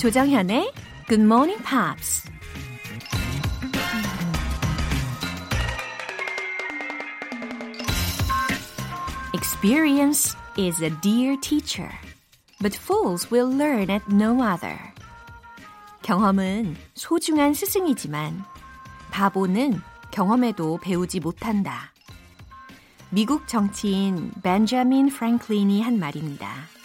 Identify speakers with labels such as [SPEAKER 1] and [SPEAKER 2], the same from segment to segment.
[SPEAKER 1] 조정현의 Good Morning Pops. Experience is a dear teacher, but fools will learn at no other. 경험은 소중한 스승이지만 바보는 경험에도 배우지 못한다. 미국 정치인 벤자민 프랭클린이 한 말입니다.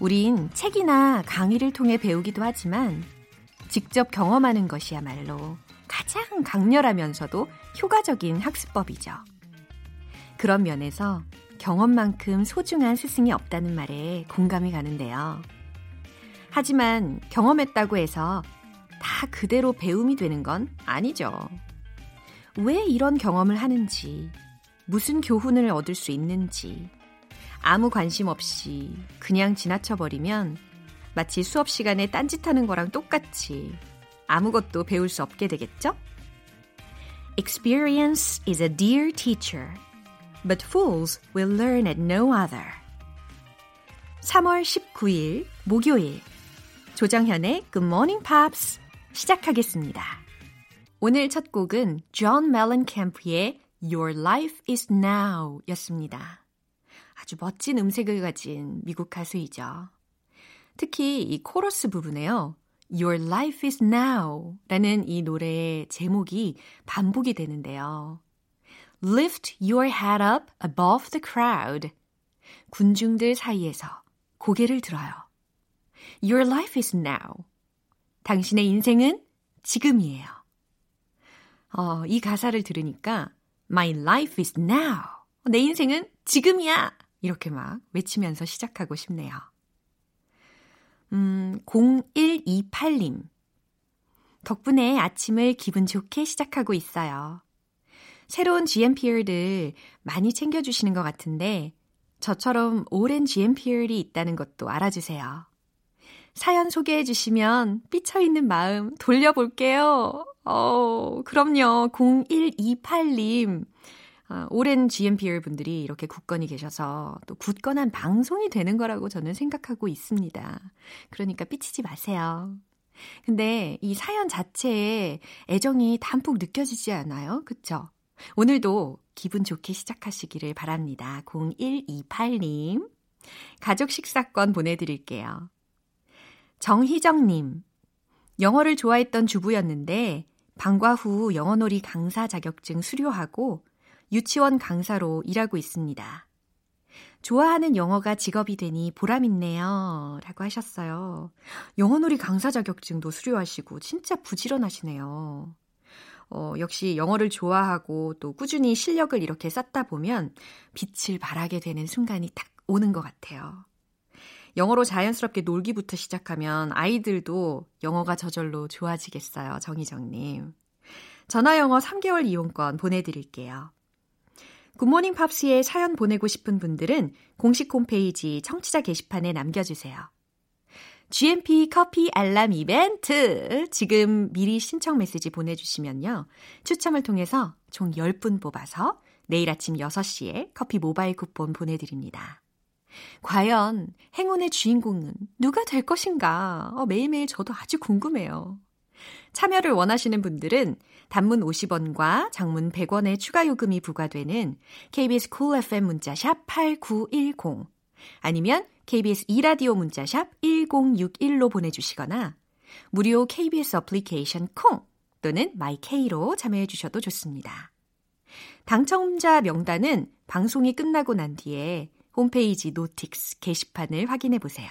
[SPEAKER 1] 우린 책이나 강의를 통해 배우기도 하지만 직접 경험하는 것이야말로 가장 강렬하면서도 효과적인 학습법이죠. 그런 면에서 경험만큼 소중한 스승이 없다는 말에 공감이 가는데요. 하지만 경험했다고 해서 다 그대로 배움이 되는 건 아니죠. 왜 이런 경험을 하는지, 무슨 교훈을 얻을 수 있는지, 아무 관심 없이 그냥 지나쳐버리면 마치 수업 시간에 딴짓하는 거랑 똑같이 아무것도 배울 수 없게 되겠죠? Experience is a dear teacher, but fools will learn at no other. 3월 19일 목요일 조정현의 Good Morning Pops 시작하겠습니다. 오늘 첫 곡은 존 멜런캠프의 Your Life is Now 였습니다. 아주 멋진 음색을 가진 미국 가수이죠. 특히 이 코러스 부분에요. Your life is now 라는 이 노래의 제목이 반복이 되는데요. Lift your head up above the crowd. 군중들 사이에서 고개를 들어요. Your life is now. 당신의 인생은 지금이에요. 어, 이 가사를 들으니까 My life is now. 내 인생은 지금이야. 이렇게 막 외치면서 시작하고 싶네요. 음, 0128님. 덕분에 아침을 기분 좋게 시작하고 있어요. 새로운 GMPR들 많이 챙겨주시는 것 같은데, 저처럼 오랜 GMPR이 있다는 것도 알아주세요. 사연 소개해 주시면 삐쳐있는 마음 돌려볼게요. 어, 그럼요. 0128님. 아, 오랜 GMPR 분들이 이렇게 굳건히 계셔서 또 굳건한 방송이 되는 거라고 저는 생각하고 있습니다. 그러니까 삐치지 마세요. 근데 이 사연 자체에 애정이 담뿍 느껴지지 않아요? 그쵸? 오늘도 기분 좋게 시작하시기를 바랍니다. 0128님. 가족 식사권 보내드릴게요. 정희정님. 영어를 좋아했던 주부였는데 방과 후 영어놀이 강사 자격증 수료하고 유치원 강사로 일하고 있습니다. 좋아하는 영어가 직업이 되니 보람있네요. 라고 하셨어요. 영어놀이 강사 자격증도 수료하시고 진짜 부지런하시네요. 어, 역시 영어를 좋아하고 또 꾸준히 실력을 이렇게 쌓다 보면 빛을 발하게 되는 순간이 딱 오는 것 같아요. 영어로 자연스럽게 놀기부터 시작하면 아이들도 영어가 저절로 좋아지겠어요. 정희정님. 전화영어 3개월 이용권 보내드릴게요. 굿모닝 팝스에 사연 보내고 싶은 분들은 공식 홈페이지 청취자 게시판에 남겨주세요. GMP 커피 알람 이벤트! 지금 미리 신청 메시지 보내주시면요. 추첨을 통해서 총 10분 뽑아서 내일 아침 6시에 커피 모바일 쿠폰 보내드립니다. 과연 행운의 주인공은 누가 될 것인가? 어, 매일매일 저도 아주 궁금해요. 참여를 원하시는 분들은 단문 50원과 장문 100원의 추가 요금이 부과되는 KBS cool cool FM 문자샵 8910 아니면 KBS 2라디오 문자샵 1061로 보내주시거나 무료 KBS 어플리케이션 콩 또는 마이케이로 참여해 주셔도 좋습니다. 당첨자 명단은 방송이 끝나고 난 뒤에 홈페이지 notice 게시판을 확인해 보세요.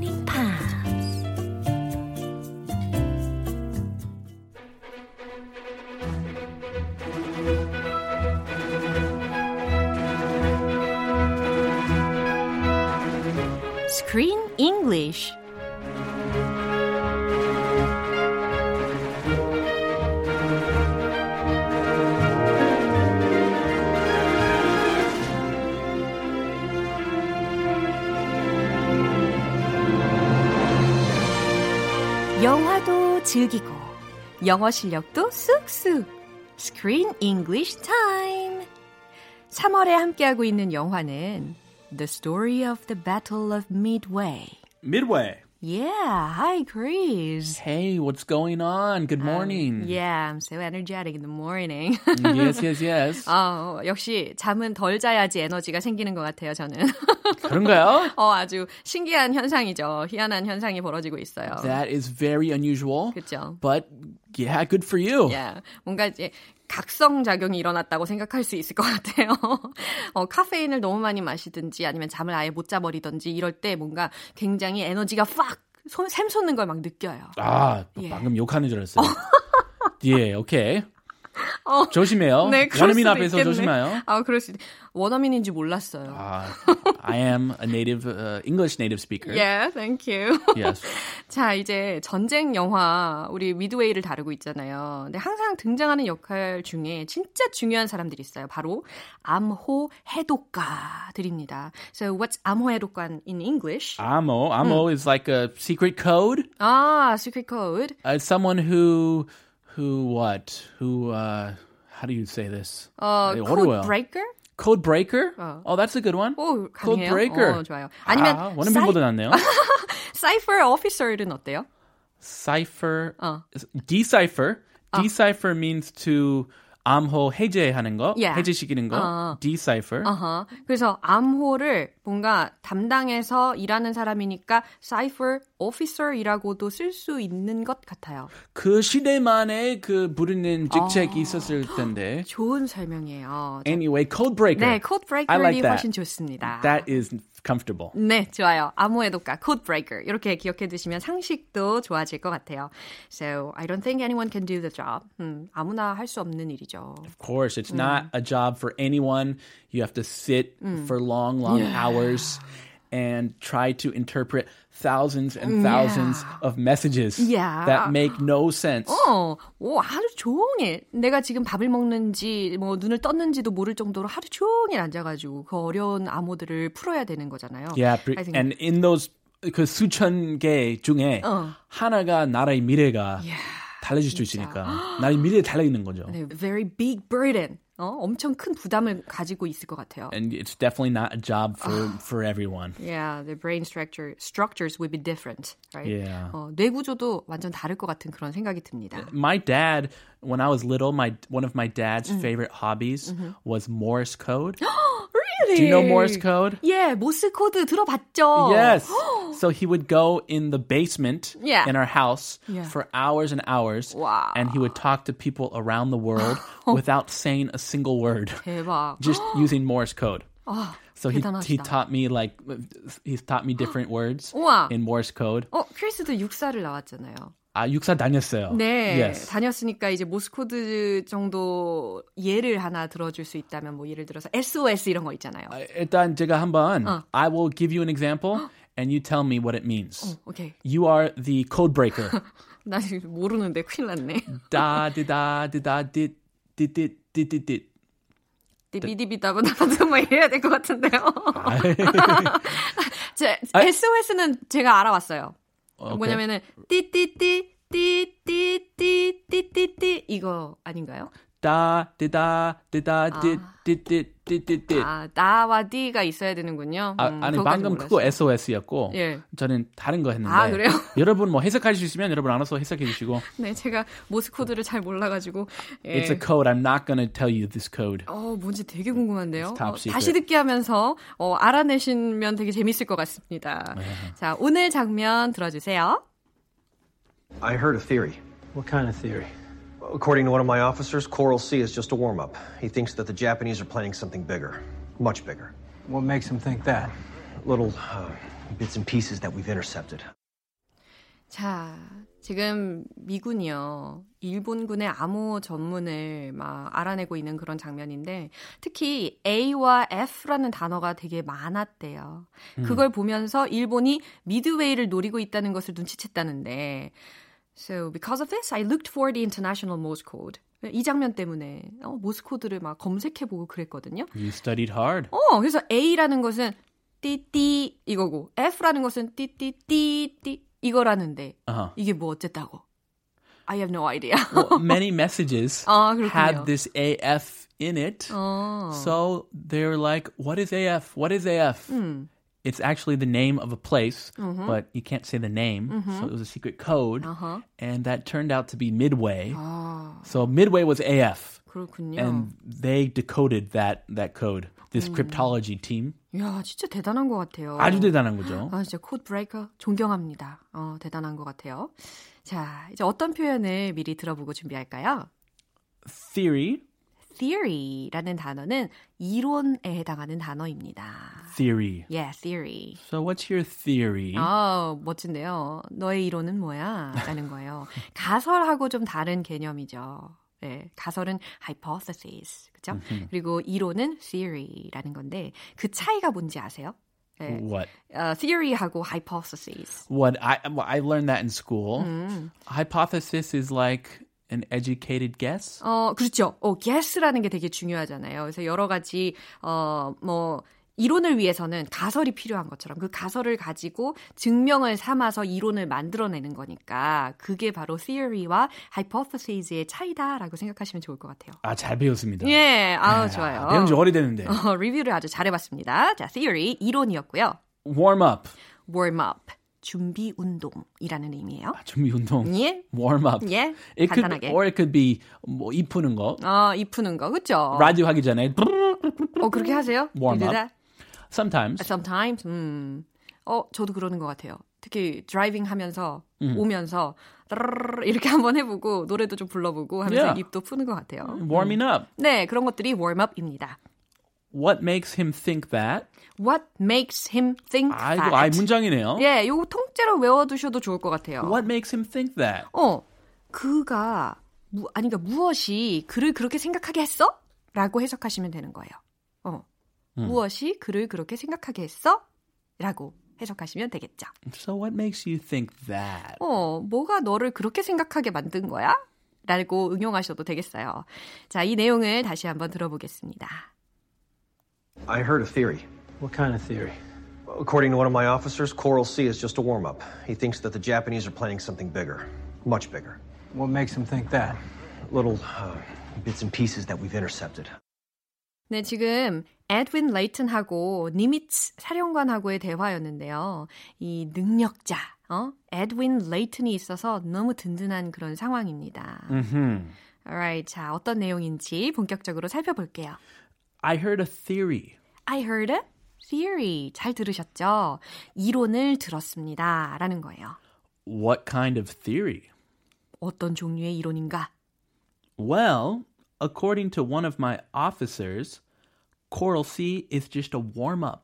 [SPEAKER 1] 영어 실력도 쑥쑥 Screen English Time 3월에 함께하고 있는 영화는 The Story of the Battle of Midway
[SPEAKER 2] Midway.
[SPEAKER 1] Yeah, hi Chris.
[SPEAKER 2] Hey, what's going on? Good morning.
[SPEAKER 1] Um, yeah, I'm so energetic in the morning.
[SPEAKER 2] yes, yes, yes.
[SPEAKER 1] 어, 역시 잠은 덜 자야지 에너지가 생기는 것 같아요, 저는.
[SPEAKER 2] 그런가요?
[SPEAKER 1] 어, 아주 신기한 현상이죠. 희한한 현상이 벌어지고 있어요.
[SPEAKER 2] That is very unusual.
[SPEAKER 1] 그렇죠.
[SPEAKER 2] But yeah, good for you.
[SPEAKER 1] Yeah, 뭔가 이제 각성 작용이 일어났다고 생각할 수 있을 것 같아요. 어, 카페인을 너무 많이 마시든지 아니면 잠을 아예 못 자버리든지 이럴 때 뭔가 굉장히 에너지가 팍 손, 샘솟는 걸 막 느껴요.
[SPEAKER 2] 아,
[SPEAKER 1] 예.
[SPEAKER 2] 방금 욕하는 줄 알았어요. 예, 오케이.
[SPEAKER 1] 어,
[SPEAKER 2] 조심해요.
[SPEAKER 1] 네,
[SPEAKER 2] 원어민 앞에서
[SPEAKER 1] 있겠네.
[SPEAKER 2] 조심해요.
[SPEAKER 1] 아, 그럴 수 있... 원어민인지 몰랐어요.
[SPEAKER 2] 아, I am a native uh, English native speaker.
[SPEAKER 1] Yeah, thank you.
[SPEAKER 2] Yes.
[SPEAKER 1] 자, 이제 전쟁 영화 우리 미드웨이를 다루고 있잖아요. 근데 항상 등장하는 역할 중에 진짜 중요한 사람들이 있어요. 바로 암호 해독가들입니다. So what's 암호 해독관 in English?
[SPEAKER 2] Amo. Amo is like a secret code.
[SPEAKER 1] 아, secret code.
[SPEAKER 2] Uh, someone who, who what? Who, uh, how do you say this?
[SPEAKER 1] 어,
[SPEAKER 2] 네,
[SPEAKER 1] code
[SPEAKER 2] 어려워요.
[SPEAKER 1] breaker?
[SPEAKER 2] Code breaker?
[SPEAKER 1] 어.
[SPEAKER 2] Oh, that's a good one.
[SPEAKER 1] 오,
[SPEAKER 2] Code
[SPEAKER 1] 가능해요?
[SPEAKER 2] breaker.
[SPEAKER 1] 어, 좋아요. 아니면
[SPEAKER 2] 아, 원어민보다 낫네요.
[SPEAKER 1] cipher officer는 어때요?
[SPEAKER 2] Cipher.
[SPEAKER 1] 어.
[SPEAKER 2] Decipher. Decipher means to 암호 해제하는 거,
[SPEAKER 1] Yeah.
[SPEAKER 2] 해제시키는 거.
[SPEAKER 1] 어.
[SPEAKER 2] Decipher.
[SPEAKER 1] 어허. 그래서 암호를 뭔가 담당해서 일하는 사람이니까 cipher officer이라고도 쓸 수 있는 것 같아요.
[SPEAKER 2] 그 시대만에 그 부르는 직책이 있었을 텐데.
[SPEAKER 1] 좋은 설명이에요.
[SPEAKER 2] Anyway, code breaker.
[SPEAKER 1] 네, code breaker이
[SPEAKER 2] like.
[SPEAKER 1] 훨씬 좋습니다.
[SPEAKER 2] That is comfortable.
[SPEAKER 1] 네, 좋아요. 암호 해독가, code breaker. 이렇게 기억해 두시면 상식도 좋아질 것 같아요. So, I don't think anyone can do the job. 음, 아무나 할 수 없는 일이죠.
[SPEAKER 2] Of course, it's
[SPEAKER 1] Mm.
[SPEAKER 2] not a job for anyone. You have to sit for long, long hours And try to interpret thousands and thousands of messages
[SPEAKER 1] Yeah.
[SPEAKER 2] that make no sense.
[SPEAKER 1] 어, 오, 하루 종일 내가 지금 밥을 먹는지 뭐 눈을 떴는지도 모를 정도로 하루 종일 앉아가지고 그 어려운 암호들을 풀어야 되는 거잖아요.
[SPEAKER 2] Yeah, and in those 그 수천 개 중에
[SPEAKER 1] 어.
[SPEAKER 2] 하나가 나라의 미래가 달라질 수 있으니까 나라의 미래에 달려 있는 거죠.
[SPEAKER 1] 네, very big burden. 어, 엄청 큰 부담을 가지고 있을 것 같아요.
[SPEAKER 2] And it's definitely not a job for for everyone.
[SPEAKER 1] Yeah, the brain structure structures will be different, right?
[SPEAKER 2] Yeah.
[SPEAKER 1] 어, 뇌 구조도 완전 다를 것 같은 그런 생각이 듭니다.
[SPEAKER 2] My dad, when I was little, my one of my dad's
[SPEAKER 1] Mm.
[SPEAKER 2] favorite hobbies
[SPEAKER 1] Mm-hmm.
[SPEAKER 2] was Morse code.
[SPEAKER 1] really?
[SPEAKER 2] Do you know Morse code?
[SPEAKER 1] 예, 모스 코드 들어봤죠.
[SPEAKER 2] Yes. so he would go in the basement
[SPEAKER 1] Yeah.
[SPEAKER 2] in our house
[SPEAKER 1] Yeah.
[SPEAKER 2] for hours and hours,
[SPEAKER 1] Wow.
[SPEAKER 2] and he would talk to people around the world without saying a single word,
[SPEAKER 1] 대박.
[SPEAKER 2] just using Morse code.
[SPEAKER 1] 아,
[SPEAKER 2] So he
[SPEAKER 1] 대단하시다.
[SPEAKER 2] he taught me like he's taught me different words
[SPEAKER 1] 우와.
[SPEAKER 2] in Morse code.
[SPEAKER 1] 어, 크리스도 육사를 나왔잖아요.
[SPEAKER 2] 아 육사 다녔어요.
[SPEAKER 1] 네,
[SPEAKER 2] Yes.
[SPEAKER 1] 다녔으니까 이제 모스코드 정도 예를 하나 들어줄 수 있다면 뭐 예를 들어서 SOS 이런 거 있잖아요.
[SPEAKER 2] 아, 일단 제가 한번 I will give you an example and you tell me what it means.
[SPEAKER 1] 오케이.
[SPEAKER 2] You are the code breaker.
[SPEAKER 1] 나 지금 모르는데 큰일 났네.
[SPEAKER 2] di di.
[SPEAKER 1] 비디비다보다도 뭐 이래야 될 것 같은데요. 제,
[SPEAKER 2] 아.
[SPEAKER 1] SOS는 제가 알아왔어요.
[SPEAKER 2] 오케이.
[SPEAKER 1] 뭐냐면은 띠띠띠 띠 띠띠띠띠띠띠 이거 아닌가요?
[SPEAKER 2] Da di da di da di di di di di di.
[SPEAKER 1] 아, 나와 디가 있어야 되는군요.
[SPEAKER 2] 아,
[SPEAKER 1] 음,
[SPEAKER 2] 아니 방금
[SPEAKER 1] 몰랐어요.
[SPEAKER 2] 그거 SOS였고
[SPEAKER 1] 예.
[SPEAKER 2] 저는 다른 거 했는데
[SPEAKER 1] 아, 그래요?
[SPEAKER 2] 여러분 뭐 해석할 수 있으면 여러분 알아서 해석해 주시고
[SPEAKER 1] 네, 제가 모스 코드를 잘 몰라가지고. 예.
[SPEAKER 2] It's a code. I'm not gonna tell you this code.
[SPEAKER 1] 어, 뭔지 되게 궁금한데요. 어,
[SPEAKER 2] secret.
[SPEAKER 1] 다시 듣기 하면서 어, 알아내시면 되게 재밌을 것 같습니다.
[SPEAKER 2] 네.
[SPEAKER 1] 자, 오늘 장면 들어주세요.
[SPEAKER 3] I heard a theory.
[SPEAKER 4] What kind of theory?
[SPEAKER 3] According to one of my officers, Coral Sea is just a warm up. He thinks that the Japanese are planning something bigger, much bigger.
[SPEAKER 4] What makes him think that?
[SPEAKER 3] Little uh, bits and pieces that we've intercepted.
[SPEAKER 1] 자, 지금 미군이요. 일본군의 암호 전문을 막 알아내고 있는 그런 장면인데 특히 A와 F라는 단어가 되게 많았대요. 그걸 보면서 일본이 미드웨이를 노리고 있다는 것을 눈치챘다는데 So because of this, I looked for the international Morse code. 이 장면 때문에 어, 모스 코드를 막 검색해 보고 그랬거든요.
[SPEAKER 2] You studied hard.
[SPEAKER 1] 어, 그래서 A라는 것은 띠띠 이거고 F라는 것은 띠띠띠띠 이거라는데
[SPEAKER 2] Uh-huh.
[SPEAKER 1] 이게 뭐 어쨌다고? I have no idea.
[SPEAKER 2] well, many messages
[SPEAKER 1] 아,
[SPEAKER 2] had this AF in it.
[SPEAKER 1] 어.
[SPEAKER 2] So they're like, what is AF? What is AF? It's actually the name of a place, but you can't say the name. So it was a secret code. And that turned out to be Midway. So Midway was AF.
[SPEAKER 1] 그렇군요.
[SPEAKER 2] And they decoded that, that code, this cryptology team.
[SPEAKER 1] 이야, 진짜 대단한 것 같아요.
[SPEAKER 2] 아주 대단한 거죠.
[SPEAKER 1] 아, 진짜 코드 브레이커 존경합니다. 어, 대단한 것 같아요. 자, 이제 어떤 표현을 미리 들어보고 준비할까요?
[SPEAKER 2] Theory,
[SPEAKER 1] theory라는 단어는 이론에 해당하는 단어입니다.
[SPEAKER 2] theory.
[SPEAKER 1] Yeah, theory.
[SPEAKER 2] So what's your theory?
[SPEAKER 1] 아, 멋진데요. 너의 이론은 뭐야? 라는 거예요. 가설하고 좀 다른 개념이죠. 네, 가설은 hypothesis, 그죠? 그리고 이론은 theory라는 건데 그 차이가 뭔지 아세요? 네,
[SPEAKER 2] What?
[SPEAKER 1] 어, theory하고 hypothesis.
[SPEAKER 2] What I well, I learned that in school. Hypothesis is like an educated guess.
[SPEAKER 1] 어, 그렇죠. 어, guess라는 게 되게 중요하잖아요. 그래서 여러 가지, 어, 뭐, 이론을 위해서는 가설이 필요한 것처럼 그 가설을 가지고 증명을 삼아서 이론을 만들어내는 거니까 그게 바로 theory와 hypothesis의 차이다라고 생각하시면 좋을 것 같아요.
[SPEAKER 2] 아, 잘 배웠습니다.
[SPEAKER 1] 예, 아우,
[SPEAKER 2] 아,
[SPEAKER 1] 좋아요.
[SPEAKER 2] 배운 지 오래됐는데.
[SPEAKER 1] 어, 리뷰를 아주 잘해봤습니다. 자, theory, 이론이었고요.
[SPEAKER 2] Warm up.
[SPEAKER 1] warm up, 준비 운동이라는 의미예요.
[SPEAKER 2] 준비 운동.
[SPEAKER 1] 예,
[SPEAKER 2] Warm up.
[SPEAKER 1] 예,
[SPEAKER 2] It could,
[SPEAKER 1] 간단하게.
[SPEAKER 2] or it could be 뭐 입 푸는 거.
[SPEAKER 1] 어, 입 푸는 거, 그쵸?
[SPEAKER 2] 라디오 하기 전에.
[SPEAKER 1] 어, 그렇게 하세요?
[SPEAKER 2] Warm up. Sometimes.
[SPEAKER 1] Sometimes, 음. 어, 저도 그러는 것 같아요. 특히 driving 하면서
[SPEAKER 2] 음.
[SPEAKER 1] 오면서 이렇게 한번 해보고 노래도 좀 불러보고 하면서
[SPEAKER 2] Yeah.
[SPEAKER 1] 입도 푸는 것 같아요.
[SPEAKER 2] Warming up.
[SPEAKER 1] 네, 그런 것들이 warm-up입니다.
[SPEAKER 2] What makes him think that?
[SPEAKER 1] What makes him think
[SPEAKER 2] 아이고,
[SPEAKER 1] that?
[SPEAKER 2] 아이 문장이네요.
[SPEAKER 1] 예, 요거 통째로 외워두셔도 좋을 것 같아요.
[SPEAKER 2] What makes him think that?
[SPEAKER 1] 어, 그가 무, 아니 그러니까 무엇이 그를 그렇게 생각하게 했어? 라고 해석하시면 되는 거예요. 어,
[SPEAKER 2] 음.
[SPEAKER 1] 무엇이 그를 그렇게 생각하게 했어? 라고 해석하시면 되겠죠.
[SPEAKER 2] So what makes you think that?
[SPEAKER 1] 어, 뭐가 너를 그렇게 생각하게 만든 거야? 라고 응용하셔도 되겠어요. 자, 이 내용을 다시 한번 들어보겠습니다.
[SPEAKER 3] I heard a theory.
[SPEAKER 4] What kind of theory?
[SPEAKER 3] According to one of my officers, Coral Sea is just a warm up. He thinks that the Japanese are planning something bigger, much bigger.
[SPEAKER 4] What makes him think that?
[SPEAKER 3] Little uh, bits and pieces that we've intercepted.
[SPEAKER 1] 네, 지금 에드윈 레이튼하고 니미츠 사령관하고의 대화였는데요. 이 능력자, 어? 에드윈 레이튼이 있어서 너무 든든한 그런 상황입니다.
[SPEAKER 2] Mm-hmm.
[SPEAKER 1] Alright, 자, 어떤 내용인지 본격적으로 살펴볼게요.
[SPEAKER 2] I heard a theory.
[SPEAKER 1] I heard a theory. 잘 들으셨죠? 이론을 들었습니다. 라는 거예요.
[SPEAKER 2] What kind of theory?
[SPEAKER 1] 어떤 종류의 이론인가?
[SPEAKER 2] Well, according to one of my officers, Coral Sea is just a warm up.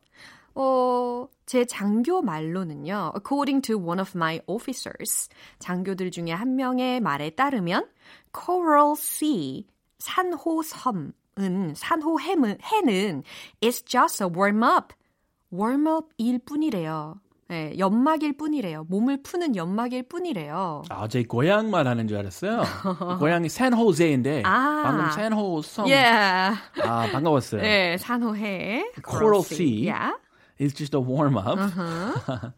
[SPEAKER 1] 어, 제 장교 말로는요. According to one of my officers. 장교들 중에 한 명의 말에 따르면 Coral Sea, 산호 섬 은 산호 해는, 해는 is just a warm up. warm up일 뿐이래요. 네, 연막일 뿐이래요. 몸을 푸는 연막일 뿐이래요.
[SPEAKER 2] 아, 제 고향 말 하는 줄 알았어요. 고향이 샌호제인데
[SPEAKER 1] 아.
[SPEAKER 2] 방금 샌호 섬.
[SPEAKER 1] Yeah.
[SPEAKER 2] 아, 반가웠어요.
[SPEAKER 1] 네, 산호해.
[SPEAKER 2] Coral Sea.
[SPEAKER 1] Yeah.
[SPEAKER 2] It's just a warm up.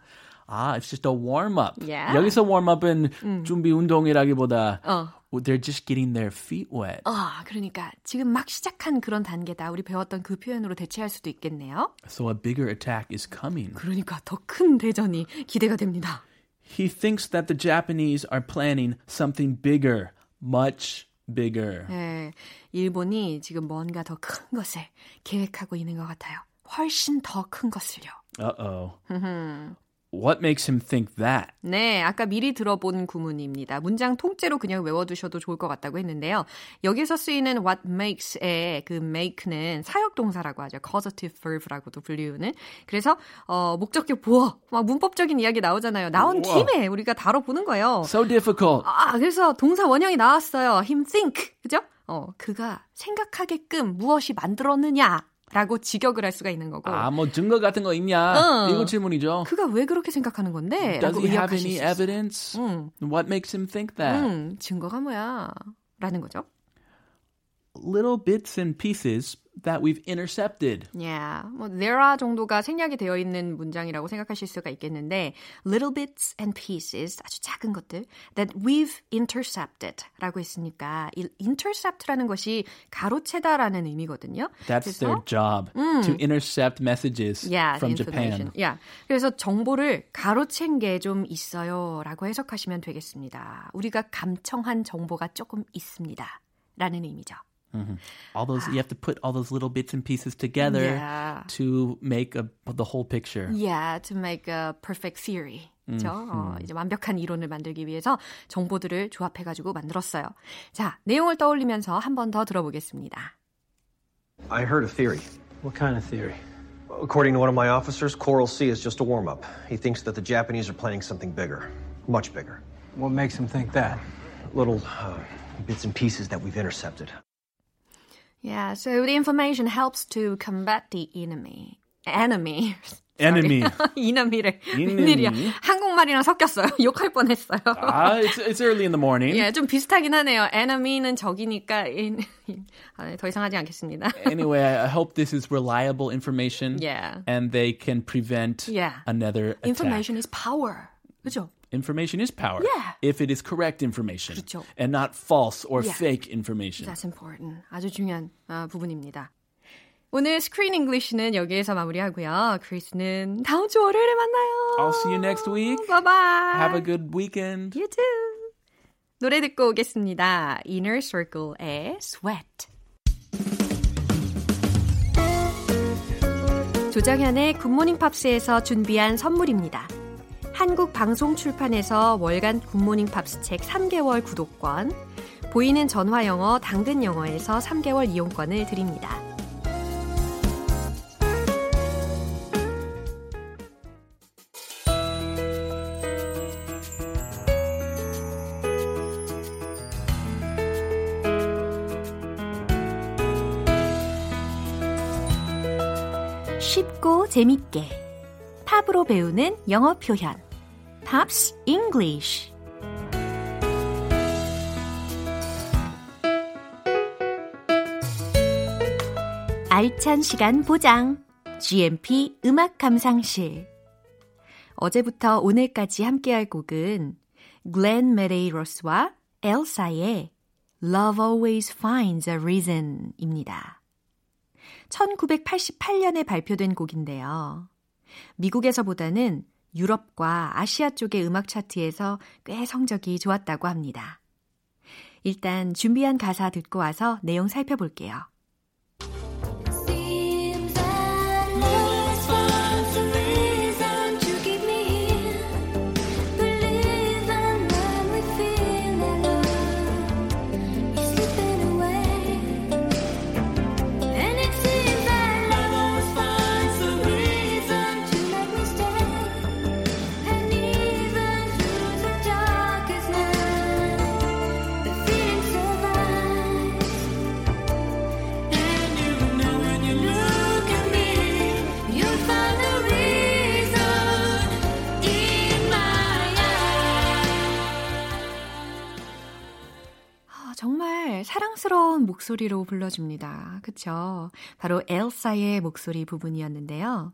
[SPEAKER 2] 아, it's just a warm up.
[SPEAKER 1] Yeah.
[SPEAKER 2] 여기서 warm up은 준비 운동이라기보다
[SPEAKER 1] 어.
[SPEAKER 2] They're just getting their feet wet.
[SPEAKER 1] 아, 그러니까 지금 막 시작한 그런 단계다. 우리 배웠던 그 표현으로 대체할 수도 있겠네요.
[SPEAKER 2] So a bigger attack is coming.
[SPEAKER 1] 그러니까 더 큰 대전이 기대가 됩니다.
[SPEAKER 2] He thinks that the Japanese are planning something bigger, much bigger.
[SPEAKER 1] 네, 일본이 지금 뭔가 더 큰 것을 계획하고 있는 것 같아요. 훨씬 더 큰 것을요.
[SPEAKER 2] Uh-oh. What makes him think that?
[SPEAKER 1] 네, 아까 미리 들어본 구문입니다. 문장 통째로 그냥 외워두셔도 좋을 것 같다고 했는데요. 여기서 쓰이는 what makes의 그 make는 사역동사라고 하죠. causative verb라고도 불리우는. 그래서 어, 목적격 보어, 막 문법적인 이야기 나오잖아요. 나온
[SPEAKER 2] 우와.
[SPEAKER 1] 김에 우리가 다뤄보는 거예요.
[SPEAKER 2] So difficult.
[SPEAKER 1] 아, 그래서 동사 원형이 나왔어요. him think. 그죠? 어, 그가 생각하게끔 무엇이 만들었느냐. 라고 직역을 할 수가 있는 거고.
[SPEAKER 2] 아, 뭐 증거 같은 거 있냐?
[SPEAKER 1] 어.
[SPEAKER 2] 이거 질문이죠.
[SPEAKER 1] 그가 왜 그렇게 생각하는 건데?
[SPEAKER 2] Does he have any evidence?
[SPEAKER 1] 음.
[SPEAKER 2] What makes him think that?
[SPEAKER 1] 음, 증거가 뭐야? 라는 거죠.
[SPEAKER 2] Little bits and pieces that we've intercepted.
[SPEAKER 1] Yeah, 뭐 there are 정도가 생략이 되어 있는 문장이라고 생각하실 수가 있겠는데 little bits and pieces 아주 작은 것들 that we've intercepted라고 했으니까 이 intercept라는 것이 가로채다라는 의미거든요.
[SPEAKER 2] That's
[SPEAKER 1] 그래서,
[SPEAKER 2] their job
[SPEAKER 1] 음,
[SPEAKER 2] to intercept messages
[SPEAKER 1] yeah,
[SPEAKER 2] from. Japan.
[SPEAKER 1] Yeah. 그래서 정보를 가로챈 게 좀 있어요라고 해석하시면 되겠습니다. 우리가 감청한 정보가 조금 있습니다라는 의미죠.
[SPEAKER 2] Mm-hmm. All those you have to put all those little bits and pieces together
[SPEAKER 1] Yeah.
[SPEAKER 2] to make a, the whole picture.
[SPEAKER 1] Yeah, to make a perfect theory. 그렇죠? 어, 이제 완벽한 이론을 만들기 위해서 정보들을 조합해가지고 만들었어요. 자, 내용을 떠올리면서 한 번 더 들어보겠습니다.
[SPEAKER 3] I heard a theory.
[SPEAKER 4] What kind of theory?
[SPEAKER 3] According to one of my officers, Coral Sea is just a warm up. He thinks that the Japanese are planning something bigger, much bigger.
[SPEAKER 4] What makes him think that?
[SPEAKER 3] Little uh, bits and pieces that we've intercepted.
[SPEAKER 1] Yeah, so the information helps to combat the enemy. Enemy.
[SPEAKER 2] Enemy.
[SPEAKER 1] 이남이를
[SPEAKER 2] 이남이.
[SPEAKER 1] 웬일이야. 한국말이랑 섞였어요. 욕할 뻔했어요.
[SPEAKER 2] ah, it's, it's early in the morning.
[SPEAKER 1] 예, 좀 비슷하긴 하네요. enemy는 적이니까 인, 아, 더 이상 하지 않겠습니다.
[SPEAKER 2] anyway, I I hope this is reliable information.
[SPEAKER 1] Yeah.
[SPEAKER 2] And they can prevent
[SPEAKER 1] Yeah.
[SPEAKER 2] another attack.
[SPEAKER 1] Information is power. 그죠?
[SPEAKER 2] Information is power.
[SPEAKER 1] Yeah.
[SPEAKER 2] If it is correct information.
[SPEAKER 1] 그렇죠.
[SPEAKER 2] And not false or
[SPEAKER 1] Yeah.
[SPEAKER 2] fake information.
[SPEAKER 1] That's important. 아주 중요한 아, 부분입니다. 오늘 Screen English는 여기에서 마무리하고요. 크리스는 다음 주 월요일에 만나요.
[SPEAKER 2] I'll see you next week.
[SPEAKER 1] Bye bye.
[SPEAKER 2] Have a good weekend.
[SPEAKER 1] You too. 노래 듣고 오겠습니다. Inner Circle의 Sweat. 조정현의 굿모닝 팝스에서 준비한 선물입니다. 한국 방송 출판에서 월간 굿모닝 팝스 책 3개월 구독권, 보이는 전화 영어 당근 영어에서 3개월 이용권을 드립니다. 쉽고 재밌게 팝으로 배우는 영어 표현 Pops English 알찬 시간 보장 GMP 음악 감상실 어제부터 오늘까지 함께할 곡은 글렌 메레이로스와 엘사의 Love Always Finds a Reason 입니다. 1988년에 발표된 곡인데요. 미국에서보다는 유럽과 아시아 쪽의 음악 차트에서 꽤 성적이 좋았다고 합니다. 일단 준비한 가사 듣고 와서 내용 살펴볼게요. 정말 사랑스러운 목소리로 불러줍니다. 그쵸? 바로 엘사의 목소리 부분이었는데요.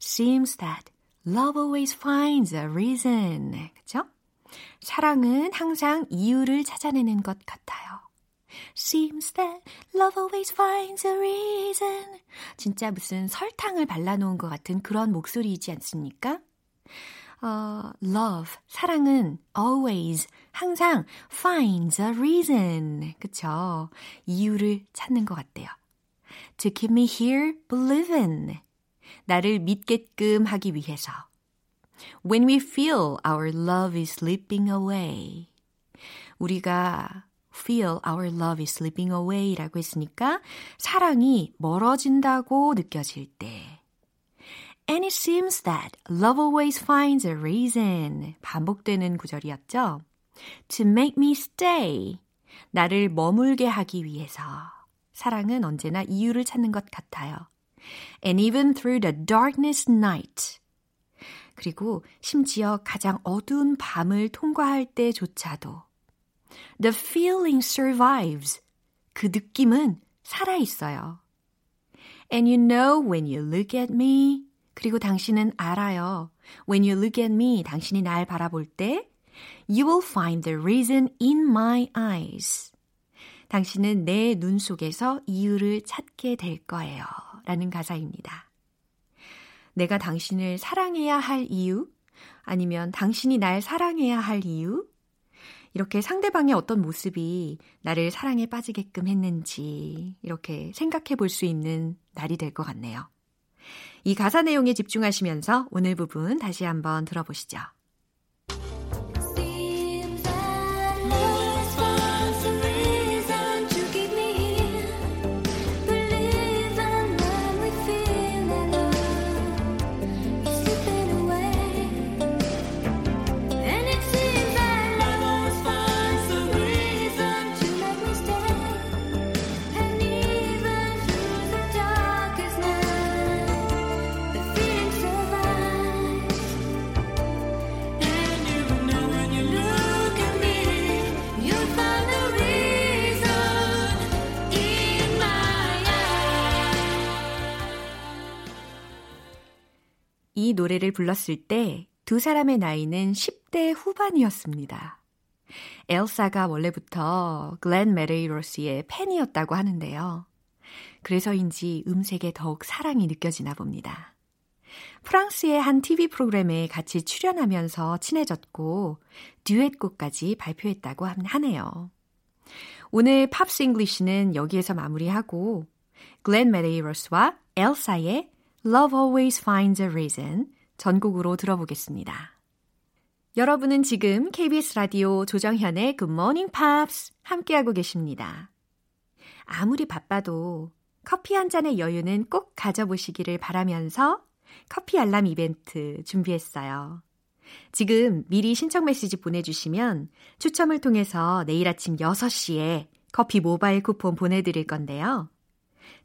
[SPEAKER 1] Seems that love always finds a reason. 그쵸? 사랑은 항상 이유를 찾아내는 것 같아요. Seems that love always finds a reason. 진짜 무슨 설탕을 발라놓은 것 같은 그런 목소리이지 않습니까? 어, love, 사랑은 always, 항상 finds a reason. 그쵸? 이유를 찾는 것 같대요. To keep me here believing. 나를 믿게끔 하기 위해서. When we feel our love is slipping away. 우리가 feel our love is slipping away 라고 했으니까 사랑이 멀어진다고 느껴질 때. And it seems that love always finds a reason. 반복되는 구절이었죠. To make me stay. 나를 머물게 하기 위해서. 사랑은 언제나 이유를 찾는 것 같아요. And even through the darkest night. 그리고 심지어 가장 어두운 밤을 통과할 때조차도 The feeling survives. 그 느낌은 살아있어요. And you know when you look at me. 그리고 당신은 알아요. When you look at me, 당신이 날 바라볼 때 You will find the reason in my eyes. 당신은 내 눈 속에서 이유를 찾게 될 거예요. 라는 가사입니다. 내가 당신을 사랑해야 할 이유? 아니면 당신이 날 사랑해야 할 이유? 이렇게 상대방의 어떤 모습이 나를 사랑에 빠지게끔 했는지 이렇게 생각해 볼 수 있는 날이 될 것 같네요. 이 가사 내용에 집중하시면서 오늘 부분 다시 한번 들어보시죠. 이 노래를 불렀을 때 두 사람의 나이는 10대 후반이었습니다. 엘사가 원래부터 글렌 메데이로스의 팬이었다고 하는데요. 그래서인지 음색에 더욱 사랑이 느껴지나 봅니다. 프랑스의 한 TV 프로그램에 같이 출연하면서 친해졌고 듀엣곡까지 발표했다고 하네요. 오늘 Pops English는 여기에서 마무리하고 글렌 메레이로스와 엘사의 Love Always Finds a Reason 전곡으로 들어보겠습니다. 여러분은 지금 KBS 라디오 조정현의 Good Morning Pops 함께하고 계십니다. 아무리 바빠도 커피 한 잔의 여유는 꼭 가져보시기를 바라면서 커피 알람 이벤트 준비했어요. 지금 미리 신청 메시지 보내주시면 추첨을 통해서 내일 아침 6시에 커피 모바일 쿠폰 보내드릴 건데요.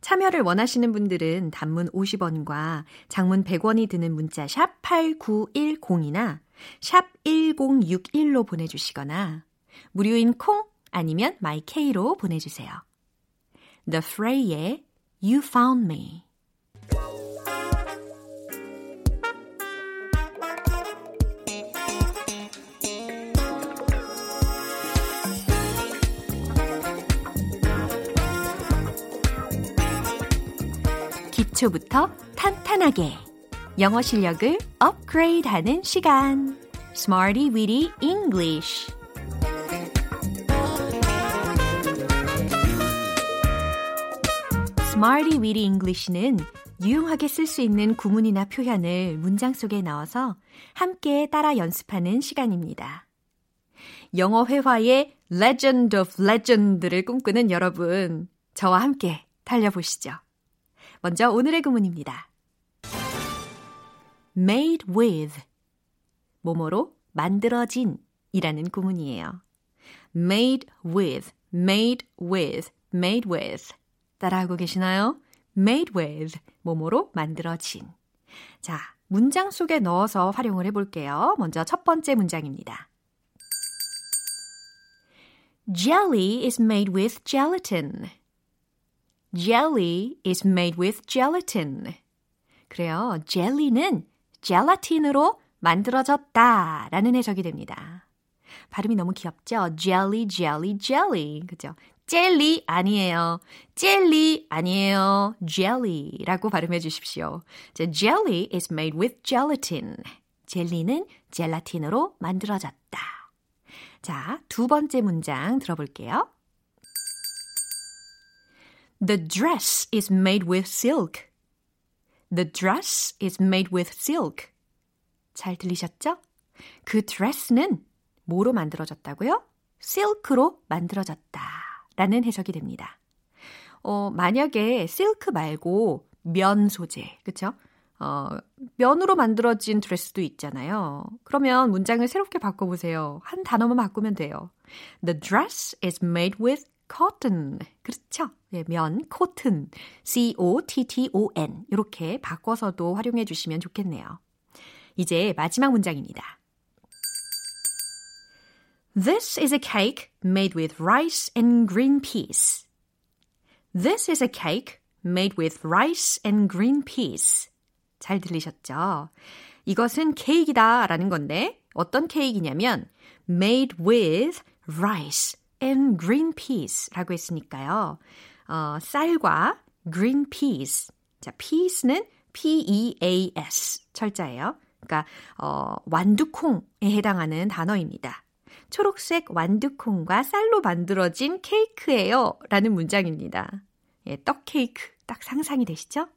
[SPEAKER 1] 참여를 원하시는 분들은 단문 50원과 장문 100원이 드는 문자 샵 8910이나 샵 1061로 보내주시거나 무료인 콩 아니면 마이케이로 보내주세요. The Fray의 You Found Me 기초부터 탄탄하게 영어 실력을 업그레이드 하는 시간 Smarty Weedy English Smarty Weedy English는 유용하게 쓸 수 있는 구문이나 표현을 문장 속에 넣어서 함께 따라 연습하는 시간입니다. 영어 회화의 Legend of Legend를 꿈꾸는 여러분, 저와 함께 달려보시죠. 먼저 오늘의 구문입니다. made with 뭐뭐로 만들어진 이라는 구문이에요. made with, made with, made with 따라하고 계시나요? made with 뭐뭐로 만들어진 자, 문장 속에 넣어서 활용을 해볼게요. 먼저 첫 번째 문장입니다. Jelly is made with gelatin. Jelly is made with gelatin. 그래요. 젤리는 젤라틴으로 만들어졌다 라는 해석이 됩니다. 발음이 너무 귀엽죠? jelly, jelly, jelly. 그죠? 젤리 아니에요. 젤리 아니에요. jelly라고 발음해 주십시오. 자, jelly is made with gelatin. 젤리는 젤라틴으로 만들어졌다. 자, 두 번째 문장 들어볼게요. The dress is made with silk. The dress is made with silk. 잘 들리셨죠? 그 드레스는 뭐로 만들어졌다고요? silk로 만들어졌다. 라는 해석이 됩니다. 어, 만약에 silk 말고 면 소재, 그쵸? 어, 면으로 만들어진 드레스도 있잖아요. 그러면 문장을 새롭게 바꿔보세요. 한 단어만 바꾸면 돼요. The dress is made with cotton. 그렇죠? 네, 면, cotton. C-O-T-T-O-N. 이렇게 바꿔서도 활용해 주시면 좋겠네요. 이제 마지막 문장입니다. This is a cake made with rice and green peas. This is a cake made with rice and green peas. 잘 들리셨죠? 이것은 케이크다 라는 건데 어떤 케이크냐면 made with rice and green peas 라고 했으니까요. 어, 쌀과 green peas. 자, peas는 P-E-A-S 철자예요. 그러니까 어, 완두콩에 해당하는 단어입니다. 초록색 완두콩과 쌀로 만들어진 케이크예요. 라는 문장입니다. 예, 떡 케이크 딱 상상이 되시죠?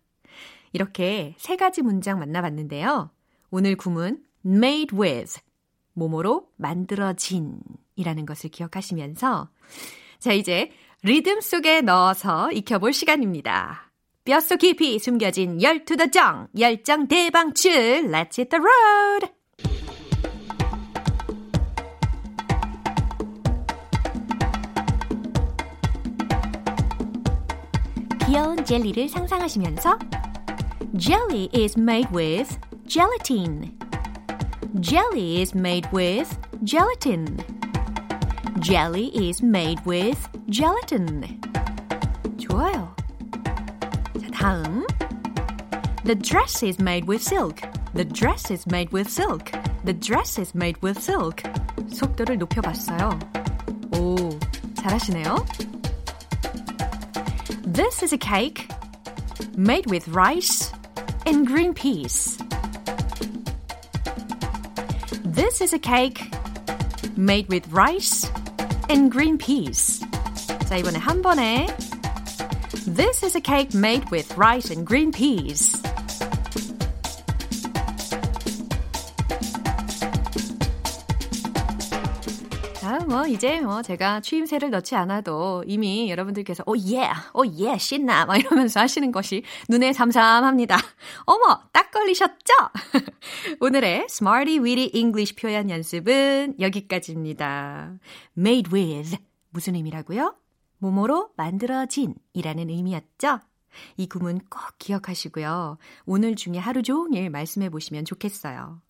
[SPEAKER 1] 이렇게 세 가지 문장 만나봤는데요. 오늘 구문 made with 뭐뭐로 만들어진 이라는 것을 기억하시면서 자 이제 리듬 속에 넣어서 익혀볼 시간입니다. 뼛속 깊이 숨겨진 열투더 정, 열정 대방출, Let's hit the road! 귀여운 젤리를 상상하시면서 Jelly is made with gelatin. Jelly is made with gelatin. Jelly is made with gelatin. 좋아요. 자, 다음. The dress is made with silk. The dress is made with silk. The dress is made with silk. 속도를 높여봤어요. 오, 잘하시네요. This is a cake made with rice and green peas. This is a cake made with rice and green peas. 자, 이번에 한 번에 This is a cake made with rice and green peas. 이제 뭐 제가 추임새를 넣지 않아도 이미 여러분들께서 오 예, 오 예, 신나 막 이러면서 하시는 것이 눈에 삼삼합니다. 어머, 딱 걸리셨죠? 오늘의 Smarty Weedy English 표현 연습은 여기까지입니다. Made with 무슨 의미라고요? 뭐뭐로 만들어진 이라는 의미였죠? 이 구문 꼭 기억하시고요. 오늘 중에 하루 종일 말씀해 보시면 좋겠어요.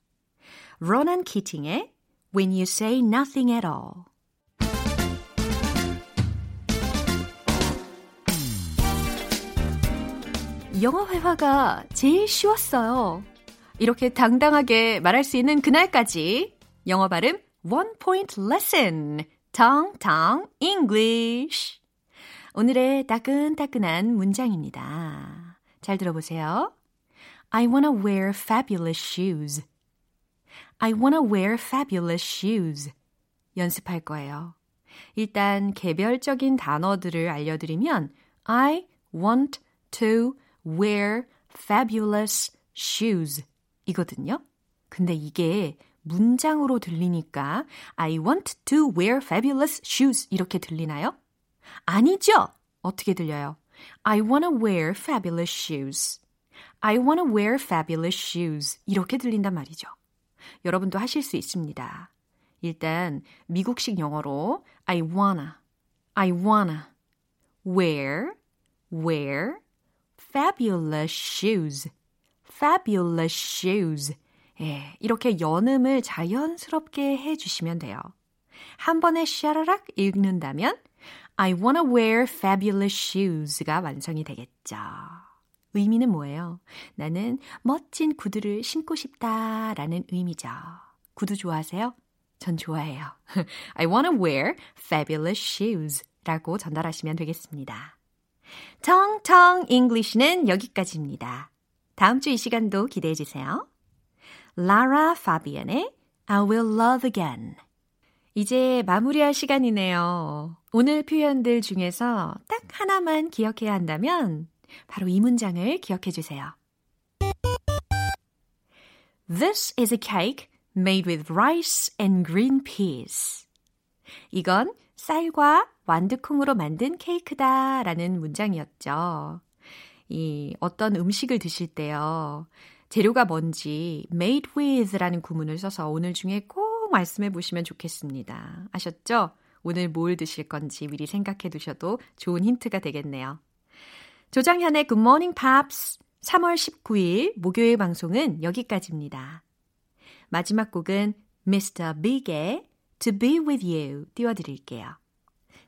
[SPEAKER 1] 로난 키팅의 When You Say Nothing at All 영어 회화가 제일 쉬웠어요. 이렇게 당당하게 말할 수 있는 그날까지 영어 발음 One Point Lesson 텅텅 English 오늘의 따끈따끈한 문장입니다. 잘 들어보세요. I wanna wear fabulous shoes. I wanna wear fabulous shoes. 연습할 거예요. 일단 개별적인 단어들을 알려드리면 I want to wear fabulous shoes 이거든요. 근데 이게 문장으로 들리니까 I want to wear fabulous shoes 이렇게 들리나요? 아니죠. 어떻게 들려요? I wanna wear fabulous shoes. I wanna wear fabulous shoes. 이렇게 들린단 말이죠. 여러분도 하실 수 있습니다. 일단 미국식 영어로 I wanna, I wanna wear, wear fabulous shoes, fabulous shoes. 예, 이렇게 연음을 자연스럽게 해주시면 돼요. 한 번에 샤라락 읽는다면 I wanna wear fabulous shoes가 완성이 되겠죠. 의미는 뭐예요? 나는 멋진 구두를 신고 싶다 라는 의미죠. 구두 좋아하세요? 전 좋아해요. I wanna wear fabulous shoes 라고 전달하시면 되겠습니다. 텅텅 English는 여기까지입니다. 다음 주 이 시간도 기대해 주세요. 라라 파비안의 I will love again. 이제 마무리할 시간이네요. 오늘 표현들 중에서 딱 하나만 기억해야 한다면 바로 이 문장을 기억해 주세요. This is a cake made with rice and green peas. 이건 쌀과 완두콩으로 만든 케이크다 라는 문장이었죠. 이 어떤 음식을 드실 때요. 재료가 뭔지 made with 라는 구문을 써서 오늘 중에 꼭 말씀해 보시면 좋겠습니다. 아셨죠? 오늘 뭘 드실 건지 미리 생각해 두셔도 좋은 힌트가 되겠네요. 조장현의 Good Morning Pops 3월 19일 목요일 방송은 여기까지입니다. 마지막 곡은 Mr. Big의 To Be With You 띄워드릴게요.